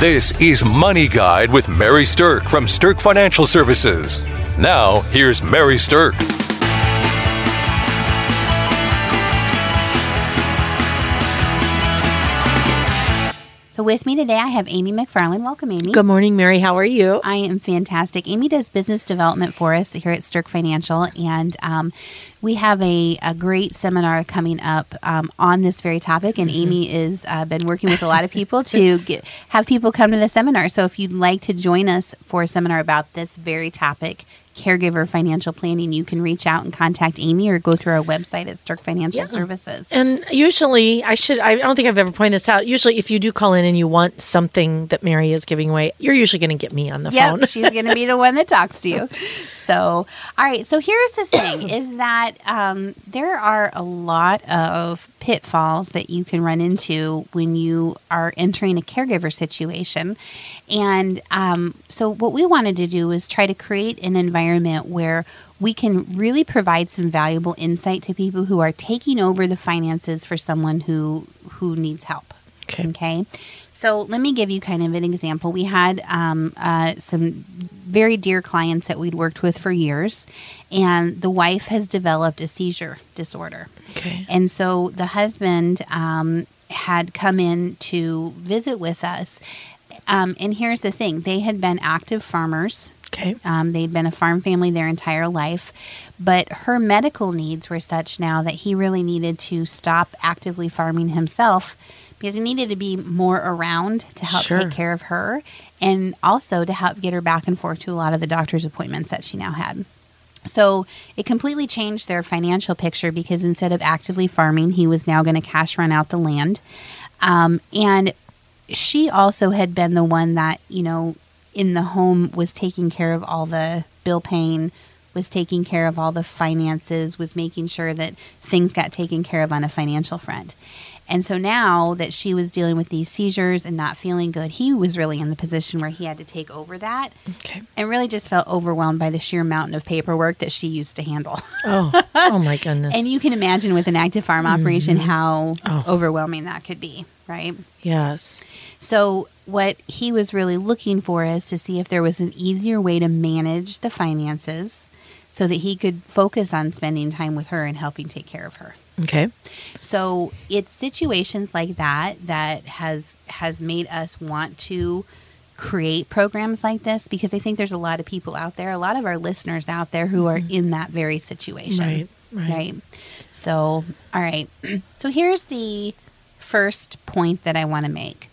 This is Money Guide with Mary Stirk from Stirk Financial Services. Now, here's Mary Stirk. So with me today, I have Amy McFarland. Welcome, Amy. Good morning, Mary. How are you? I am fantastic. Amy does business development for us here at Stirk Financial, and um, we have a, a great seminar coming up um, on this very topic. And Mm-hmm. Amy has uh, been working with a lot of people to get, have people come to the seminar. So if you'd like to join us for a seminar about this very topic, caregiver financial planning, you can reach out and contact Amy or go through our website at Stirk Financial Yeah. Services. And usually, I should, I don't think I've ever pointed this out. Usually, if you do call in and you want something that Mary is giving away, you're usually going to get me on the phone. Yep, she's going to be the one that talks to you. So, all right. So here's the thing: is that um, there are a lot of pitfalls that you can run into when you are entering a caregiver situation, and um, so what we wanted to do is try to create an environment where we can really provide some valuable insight to people who are taking over the finances for someone who who needs help. Okay. Okay. So let me give you kind of an example. We had um, uh, some very dear clients that we'd worked with for years, and the wife has developed a seizure disorder. Okay. And so the husband um, had come in to visit with us. Um, and here's the thing they had been active farmers. Okay. Um, they'd been a farm family their entire life, but her medical needs were such now that he really needed to stop actively farming himself because he needed to be more around to help Sure. take care of her and also to help get her back and forth to a lot of the doctor's appointments that she now had. So it completely changed their financial picture because instead of actively farming, he was now going to cash run out the land. Um, and she also had been the one that, you know, in the home was taking care of all the bill paying, was taking care of all the finances, was making sure that things got taken care of on a financial front. And so now that she was dealing with these seizures and not feeling good, he was really in the position where he had to take over that Okay. and really just felt overwhelmed by the sheer mountain of paperwork that she used to handle. Oh, oh my goodness. and you can imagine with an active farm operation mm-hmm. how Oh. overwhelming that could be, right? yes. So, what he was really looking for is to see if there was an easier way to manage the finances so that he could focus on spending time with her and helping take care of her. Okay. So it's situations like that that has has made us want to create programs like this because I think there's a lot of people out there, a lot of our listeners out there who are mm-hmm. in that very situation. Right, right. Right. So, all right. So here's the first point that I want to make.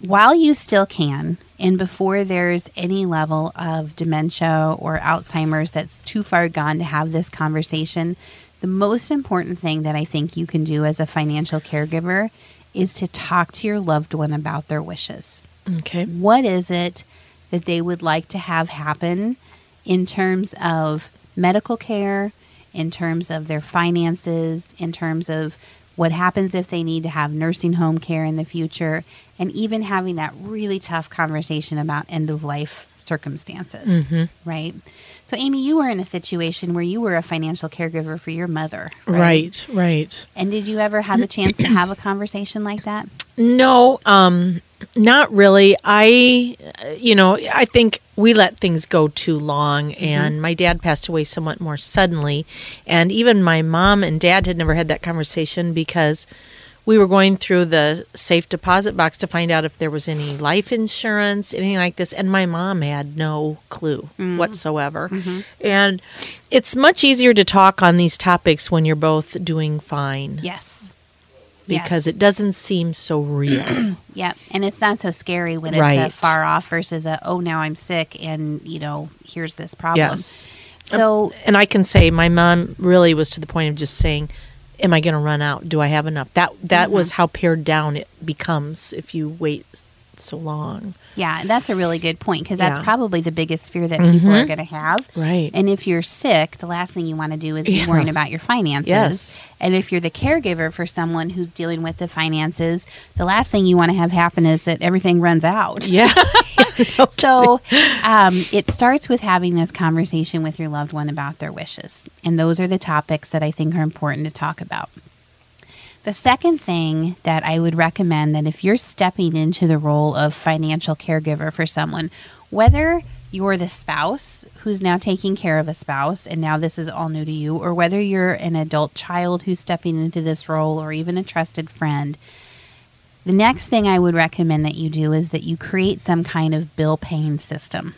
While you still can, and before there's any level of dementia or Alzheimer's that's too far gone to have this conversation, the most important thing that I think you can do as a financial caregiver is to talk to your loved one about their wishes Okay. what is it that they would like to have happen in terms of medical care, in terms of their finances, in terms of what happens if they need to have nursing home care in the future, and even having that really tough conversation about end of life circumstances, right? So, Amy, you were in a situation where you were a financial caregiver for your mother, Right. Right. And did you ever have a chance to have a conversation like that? No, um, not really. I, you know, I think we let things go too long, and my dad passed away somewhat more suddenly, and even my mom and dad had never had that conversation because we were going through the safe deposit box to find out if there was any life insurance, anything like this, and my mom had no clue mm. whatsoever. Mm-hmm. And it's much easier to talk on these topics when you're both doing fine Yes. because Yes. it doesn't seem so real. Yep, and it's not so scary when it's a far off versus a oh now I'm sick and you know here's this problem. yes. So And I can say my mom really was to the point of just saying, "Am I going to run out? Do I have enough?" That that mm-hmm. was how pared down it becomes if you wait so long. yeah, that's a really good point because that's Yeah. probably the biggest fear that people are going to have. Right. And if you're sick, the last thing you want to do is be Yeah. worrying about your finances. Yes. And if you're the caregiver for someone who's dealing with the finances, the last thing you want to have happen is that everything runs out. Yeah. So um, it starts with having this conversation with your loved one about their wishes. And those are the topics that I think are important to talk about. The second thing that I would recommend that if you're stepping into the role of financial caregiver for someone, whether you're the spouse who's now taking care of a spouse and now this is all new to you, or whether you're an adult child who's stepping into this role, or even a trusted friend, the next thing I would recommend that you do is that you create some kind of bill paying system.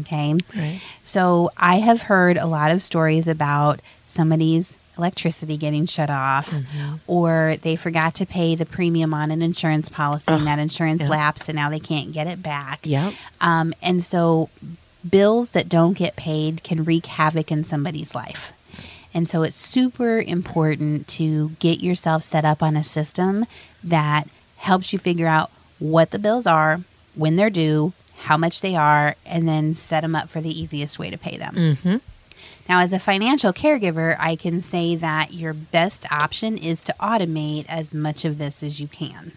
Okay. Right. So I have heard a lot of stories about somebody's electricity getting shut off Mm-hmm. or they forgot to pay the premium on an insurance policy and that insurance yeah. lapsed and now they can't get it back. Yep. Um, and so bills that don't get paid can wreak havoc in somebody's life. And so it's super important to get yourself set up on a system that helps you figure out what the bills are, when they're due, how much they are, and then set them up for the easiest way to pay them. Mm-hmm. Now, as a financial caregiver, I can say that your best option is to automate as much of this as you can.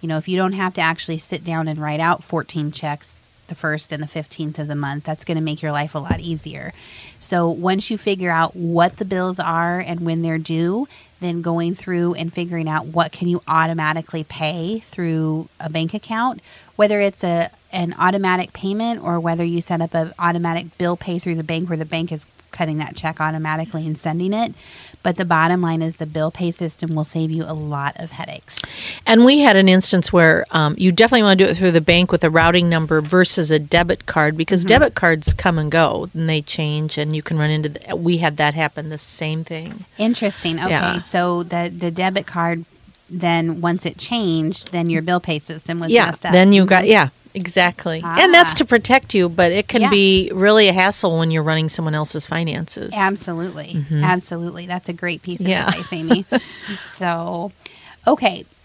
You know, if you don't have to actually sit down and write out 14 checks the first and the 15th of the month, that's going to make your life a lot easier. So, once you figure out what the bills are and when they're due, then going through and figuring out what can you automatically pay through a bank account, whether it's a an automatic payment or whether you set up an automatic bill pay through the bank where the bank is cutting that check automatically and sending it. But the bottom line is the bill pay system will save you a lot of headaches. And we had an instance where um, you definitely want to do it through the bank with a routing number versus a debit card because debit cards come and go and they change, and you can run into. The, we had that happen. The same thing. Interesting. Okay. Yeah. So the the debit card then once it changed, then your bill pay system was yeah. messed up. Then you got yeah. Exactly. And that's Ah. to protect you, but it can Yeah. be really a hassle when you're running someone else's finances. Absolutely. Absolutely. That's a great piece of Mm-hmm. Yeah. advice, Amy. so, okay.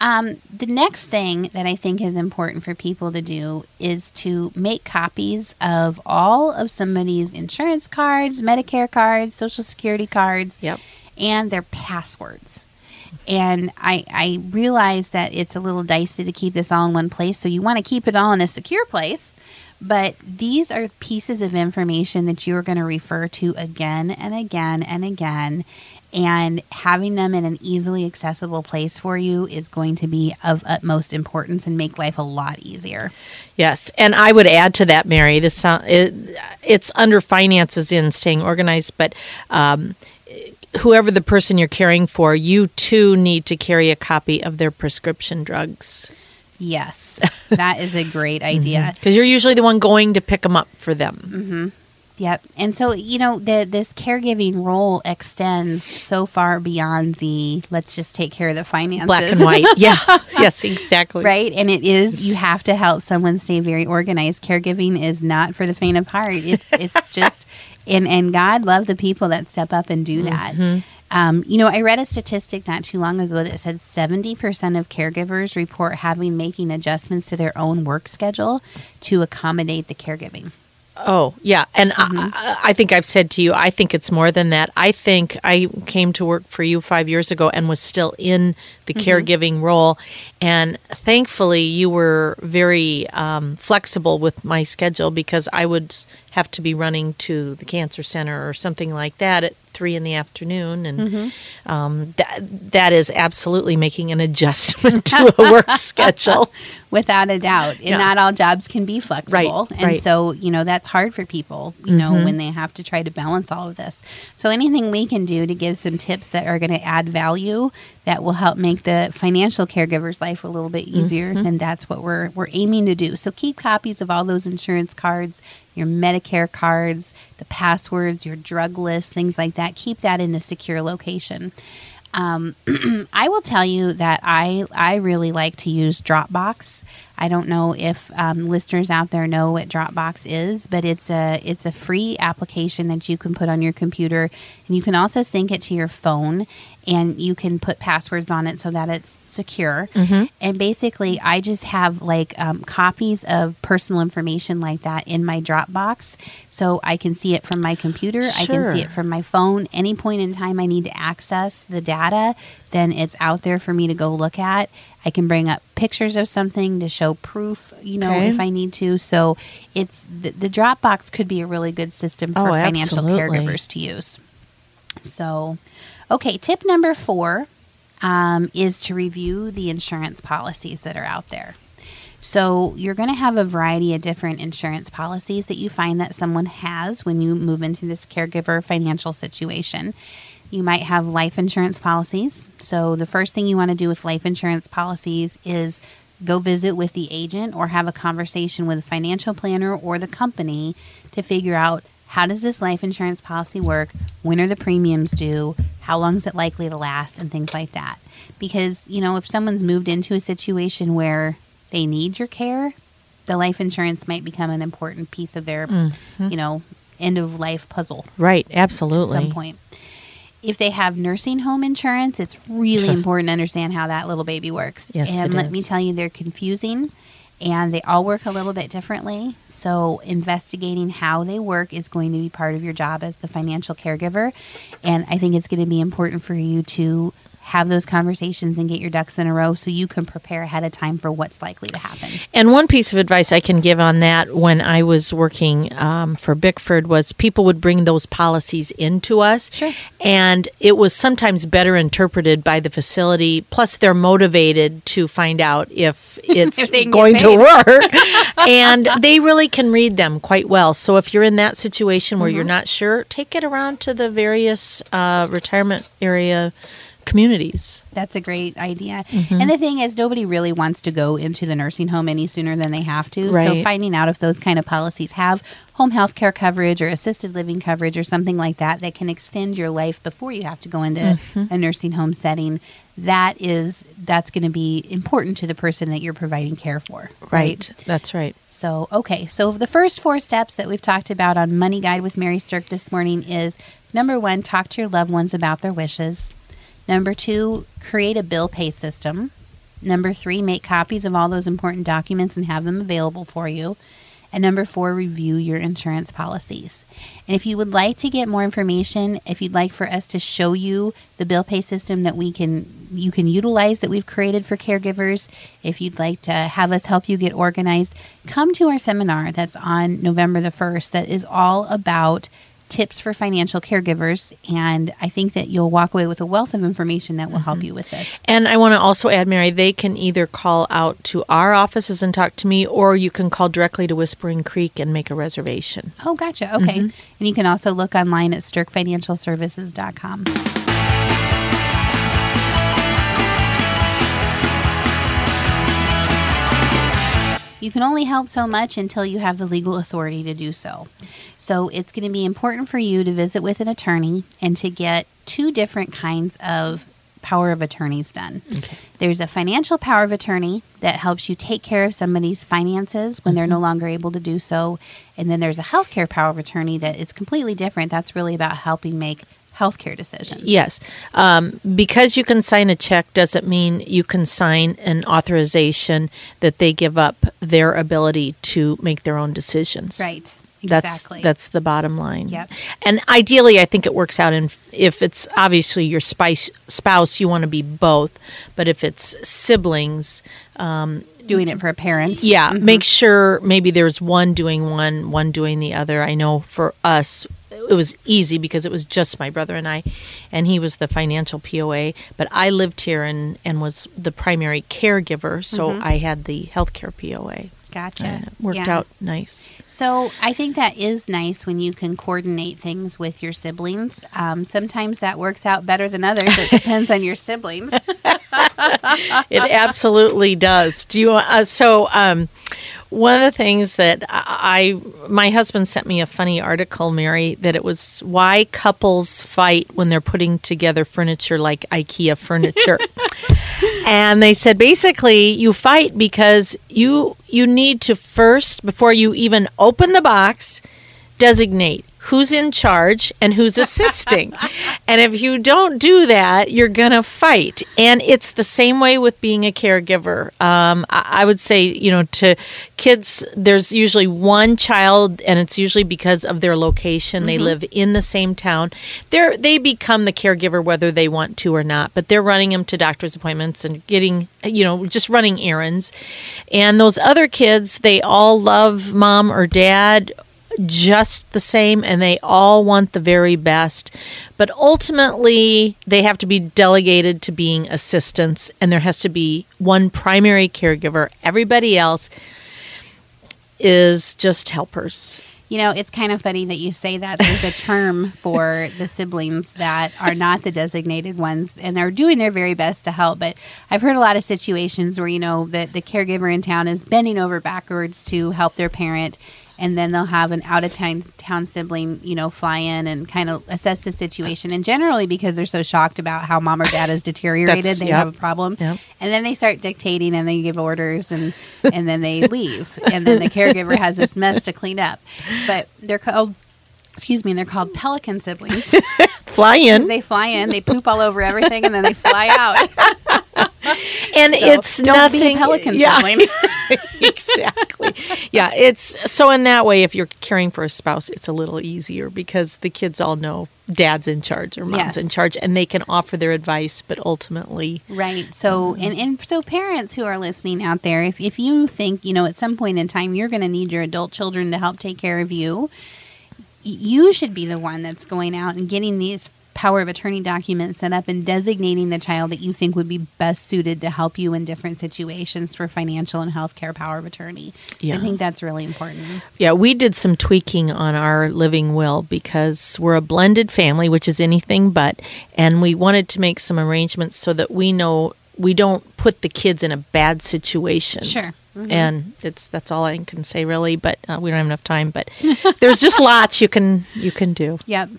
um, the next thing that I think is important for people to do is to make copies of all of somebody's insurance cards, Medicare cards, Social Security cards, Yep. and their passwords. And I, I realize that it's a little dicey to keep this all in one place. So you want to keep it all in a secure place. But these are pieces of information that you are going to refer to again and again and again. And having them in an easily accessible place for you is going to be of utmost importance and make life a lot easier. Yes, and I would add to that, Mary. This sound, it, it's under finances in staying organized, but um, whoever the person you're caring for, you too need to carry a copy of their prescription drugs Yes, that is a great idea. because you're usually the one going to pick them up for them. Mm-hmm. Yep. And so, you know, the, this caregiving role extends so far beyond the let's just take care of the finances. Black and white. Yeah. yes, exactly. Right. And it is, you have to help someone stay very organized. Caregiving is not for the faint of heart. It's, it's just, and, and God love the people that step up and do that. Um, you know, I read a statistic not too long ago that said 70% of caregivers report having making adjustments to their own work schedule to accommodate the caregiving. Oh, yeah. And Mm-hmm. I, I think I've said to you, I think it's more than that. I think I came to work for you five years ago and was still in the Mm-hmm. caregiving role. And thankfully, you were very um, flexible with my schedule because I would have to be running to the cancer center or something like that at three in the afternoon. And Mm-hmm. um, that, that is absolutely making an adjustment to a work schedule. Without a doubt. And Yeah. not all jobs can be flexible. and right. so, you know, that's hard for people, you know, when they have to try to balance all of this. So anything we can do to give some tips that are going to add value that will help make the financial caregiver's life a little bit easier, then that's what we're we're aiming to do. So keep copies of all those insurance cards, your Medicare cards, the passwords, your drug list, things like that. Keep that in a secure location. Um, I will tell you that I I really like to use Dropbox. I don't know if um, listeners out there know what Dropbox is, but it's a it's a free application that you can put on your computer, and you can also sync it to your phone, and you can put passwords on it so that it's secure. And basically, I just have like um, copies of personal information like that in my Dropbox, so I can see it from my computer. I can see it from my phone. Any point in time I need to access the data, then it's out there for me to go look at. I can bring up pictures of something to show proof, you know, Okay. if I need to. So it's the, the Dropbox could be a really good system for Oh, financial absolutely. caregivers to use. So, okay, tip number four. um, is to review the insurance policies that are out there. So you're going to have a variety of different insurance policies that you find that someone has when you move into this caregiver financial situation. You might have life insurance policies. So the first thing you want to do with life insurance policies is go visit with the agent or have a conversation with a financial planner or the company to figure out how does this life insurance policy work? When are the premiums due? How long is it likely to last? And things like that. Because, you know, if someone's moved into a situation where they need your care, the life insurance might become an important piece of their, Mm-hmm. you know, end of life puzzle Right, absolutely. at some point. If they have nursing home insurance, it's really important to understand how that little baby works. Yes, and let me tell you, they're confusing and they all work a little bit differently. So, investigating how they work is going to be part of your job as the financial caregiver. And I think it's going to be important for you to have those conversations and get your ducks in a row so you can prepare ahead of time for what's likely to happen. And one piece of advice I can give on that when I was working um, for Bickford was people would bring those policies into us. Sure. And it was sometimes better interpreted by the facility. Plus, they're motivated to find out if it's If going to work. and they really can read them quite well. So if you're in that situation where Mm-hmm. you're not sure, take it around to the various uh, retirement area communities. That's a great idea. Mm-hmm. And the thing is, nobody really wants to go into the nursing home any sooner than they have to. So finding out if those kind of policies have home health care coverage or assisted living coverage or something like that that can extend your life before you have to go into Mm-hmm. a nursing home setting, that is that's going to be important to the person that you're providing care for. Right. That's right. So, okay. So, the first four steps that we've talked about on Money Guide with Mary Stirk this morning is number one, talk to your loved ones about their wishes. Number two, create a bill pay system. Number three, make copies of all those important documents and have them available for you. And number four, review your insurance policies. And if you would like to get more information, if you'd like for us to show you the bill pay system that we can you can utilize that we've created for caregivers, if you'd like to have us help you get organized, come to our seminar that's on November the 1st that is all about tips for financial caregivers and I think that you'll walk away with a wealth of information that will help mm-hmm. you with this. And I want to also add, Mary, they can either call out to our offices and talk to me, or you can call directly to Whispering Creek and make a reservation. Oh, gotcha. Okay. Mm-hmm. And you can also look online at stirkfinancialservices.com. You can only help so much until you have the legal authority to do so. So it's going to be important for you to visit with an attorney and to get two different kinds of power of attorneys done. Okay. There's a financial power of attorney that helps you take care of somebody's finances when they're no mm-hmm. longer able to do so. And then there's a healthcare power of attorney that is completely different. That's really about helping make healthcare decisions. Yes. Um, because you can sign a check doesn't mean you can sign an authorization that they give up their ability to make their own decisions. Right. That's Exactly. that's the bottom line. Yep. And ideally, I think it works out in if it's obviously your spice, spouse, you want to be both. But if it's siblings, doing it for a parent. yeah, make sure maybe there's one doing one, one doing the other. I know for us, it was easy because it was just my brother and I, and he was the financial POA. But I lived here and and was the primary caregiver, so mm-hmm. I had the healthcare POA. Gotcha. And it worked Yeah. out nice. So I think that is nice when you can coordinate things with your siblings. Um, sometimes that works out better than others. It depends on your siblings. it absolutely does. Do you? Uh, so, um, one of the things that I, I, my husband sent me a funny article, Mary, that it was why couples fight when they're putting together furniture like IKEA furniture. and they said basically you fight because you you need to first before you even open the box designate who's in charge and who's assisting. And if you don't do that, you're going to fight. And it's the same way with being a caregiver. Um, I, I would say, you know, to kids, there's usually one child, and it's usually because of their location. They live in the same town. They're, they become the caregiver whether they want to or not, but they're running them to doctor's appointments and getting, you know, just running errands. And those other kids, they all love mom or dad just the same and they all want the very best. But ultimately, they have to be delegated to being assistants, and there has to be one primary caregiver. Everybody else is just helpers. You know, it's kind of funny that you say that. There's a term for the siblings that are not the designated ones, and they're doing their very best to help. But I've heard a lot of situations where, you know, that the caregiver in town is bending over backwards to help their parent, and then they'll have an out of town town sibling, you know, fly in and kind of assess the situation. And generally, because they're so shocked about how mom or dad has deteriorated, they yep. have a problem. Yep. And then they start dictating and they give orders and and then they leave. And then the caregiver has this mess to clean up. But they're called excuse me, they're called pelican siblings. Fly in. they fly in, they poop all over everything, and then they fly out. and So it's don't nothing. be a pelican yeah, sibling. exactly. Yeah, it's so in that way, if you're caring for a spouse, it's a little easier because the kids all know dad's in charge or mom's Yes. in charge, and they can offer their advice, but ultimately, Right. So, and, and so parents who are listening out there, if, if you think, you know, at some point in time you're going to need your adult children to help take care of you, you should be the one that's going out and getting these power of attorney document set up and designating the child that you think would be best suited to help you in different situations for financial and healthcare power of attorney. Yeah. I think that's really important. Yeah, we did some tweaking on our living will because we're a blended family, which is anything but, and we wanted to make some arrangements so that we know we don't put the kids in a bad situation. Sure. Mhm. And it's that's all I can say really, but uh, we don't have enough time. But there's just lots you can you can do. Yep.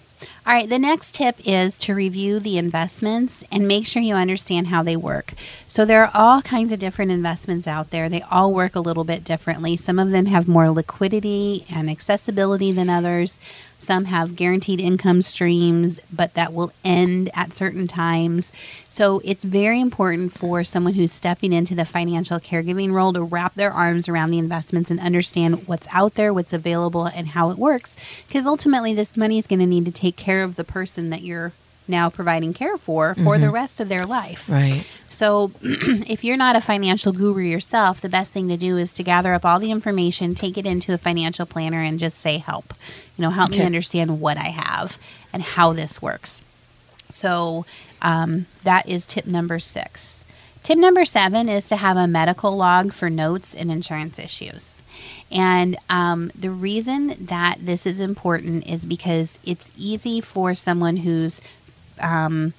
All right, the next tip is to review the investments and make sure you understand how they work. So, there are all kinds of different investments out there. They all work a little bit differently. Some of them have more liquidity and accessibility than others. Some have guaranteed income streams, but that will end at certain times. So, it's very important for someone who's stepping into the financial caregiving role to wrap their arms around the investments and understand what's out there, what's available, and how it works. Because ultimately, this money is going to need to take care of the person that you're now providing care for for the rest of their life. Right. So, if you're not a financial guru yourself, the best thing to do is to gather up all the information, take it into a financial planner, and just say, help. You know, help me understand what I have and how this works. So, um, that is tip number six. Tip number seven is to have a medical log for notes and insurance issues. And um, the reason that this is important is because it's easy for someone who's um,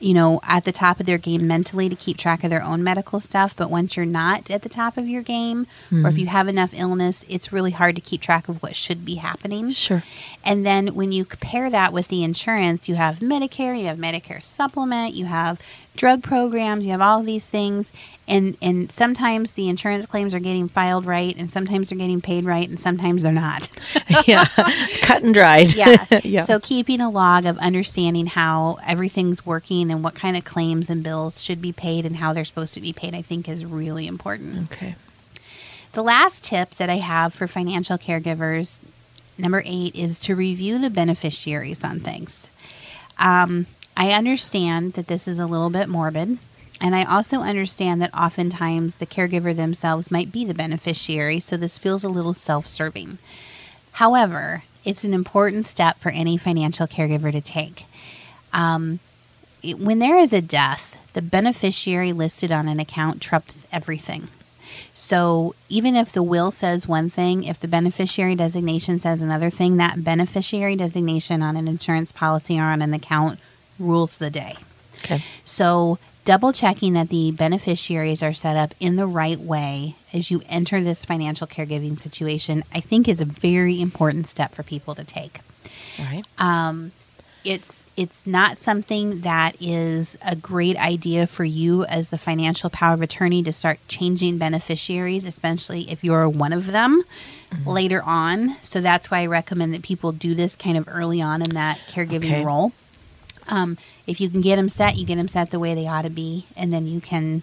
you know, at the top of their game mentally to keep track of their own medical stuff. But once you're not at the top of your game, or if you have enough illness, it's really hard to keep track of what should be happening. Sure. And then when you compare that with the insurance, you have Medicare, you have Medicare supplement, you have drug programs, you have all these things. And, and sometimes the insurance claims are getting filed right, and sometimes they're getting paid right, and sometimes they're not. yeah. Cut and dried. Yeah. yeah. So keeping a log of understanding how everything's working and what kind of claims and bills should be paid and how they're supposed to be paid, I think is really important. okay. The last tip that I have for financial caregivers, number eight, is to review the beneficiaries on things. Um, I understand that this is a little bit morbid, and I also understand that oftentimes the caregiver themselves might be the beneficiary, so this feels a little self serving. However, it's an important step for any financial caregiver to take. Um, it- when there is a death, the beneficiary listed on an account trumps everything. So even if the will says one thing, if the beneficiary designation says another thing, that beneficiary designation on an insurance policy or on an account rules the day. Okay. So, double checking that the beneficiaries are set up in the right way as you enter this financial caregiving situation, I think is a very important step for people to take. All right. Um, it's it's not something that is a great idea for you as the financial power of attorney to start changing beneficiaries, especially if you're one of them later on. So that's why I recommend that people do this kind of early on in that caregiving Okay. role. Um, if you can get them set, you get them set the way they ought to be, and then you can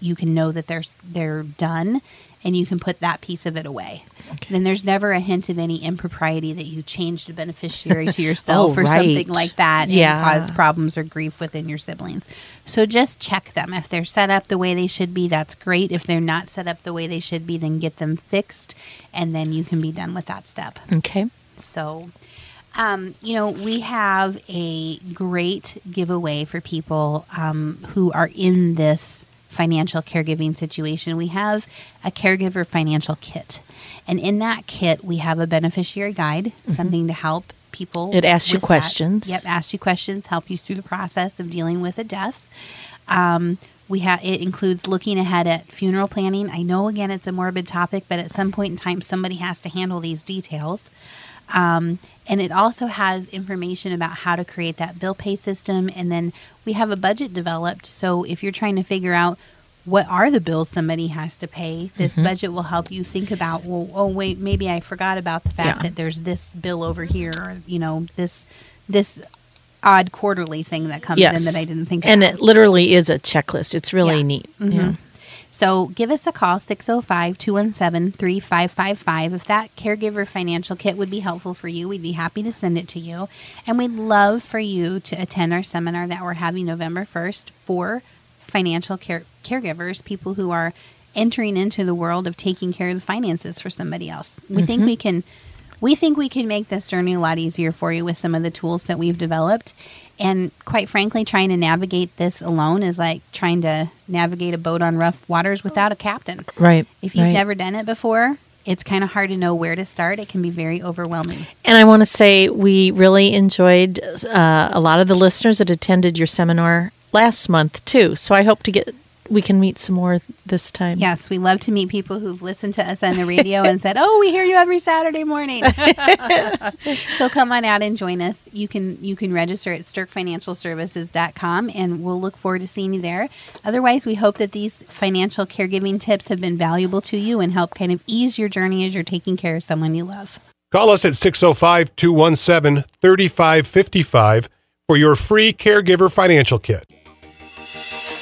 you can know that they're they're done and you can put that piece of it away. Then there's never a hint of any impropriety that you changed a beneficiary to yourself Oh, or something like that Yeah. and caused problems or grief within your siblings. So just check them. If they're set up the way they should be, that's great. If they're not set up the way they should be, then get them fixed and then you can be done with that step. Okay. So, um, you know, we have a great giveaway for people um, who are in this financial caregiving situation. We have a caregiver financial kit. And in that kit, we have a beneficiary guide, something to help people. Mm-hmm. It asks you with that. questions. Yep, asks you questions, help you through the process of dealing with a death. Um, we have it includes looking ahead at funeral planning. I know again it's a morbid topic, but at some point in time, somebody has to handle these details. Um, and it also has information about how to create that bill pay system. And then we have a budget developed. So if you're trying to figure out what are the bills somebody has to pay, this Mm-hmm. budget will help you think about, well, oh, wait, maybe I forgot about the fact Yeah. that there's this bill over here, or, you know, this, this odd quarterly thing that comes in that I didn't think of. And about. it literally is a checklist. It's really Yeah. neat. Mhm. Yeah. So give us a call, 605 217 3555. If that caregiver financial kit would be helpful for you, we'd be happy to send it to you. And we'd love for you to attend our seminar that we're having November 1st for financial care- caregivers, people who are entering into the world of taking care of the finances for somebody else. We think mm-hmm. we can we think we can make this journey a lot easier for you with some of the tools that we've developed. And quite frankly, trying to navigate this alone is like trying to navigate a boat on rough waters without a captain. Right. If you've right. never done it before, it's kind of hard to know where to start. It can be very overwhelming. And I want to say we really enjoyed uh, a lot of the listeners that attended your seminar last month too. So I hope to get we can meet some more this time. Yes, we love to meet people who've listened to us on the radio and said, "Oh, we hear you every Saturday morning." so come on out and join us. You can you can register at stirkfinancialservices.com and we'll look forward to seeing you there. Otherwise, we hope that these financial caregiving tips have been valuable to you and help kind of ease your journey as you're taking care of someone you love. Call us at 605 217 3555 for your free caregiver financial kit.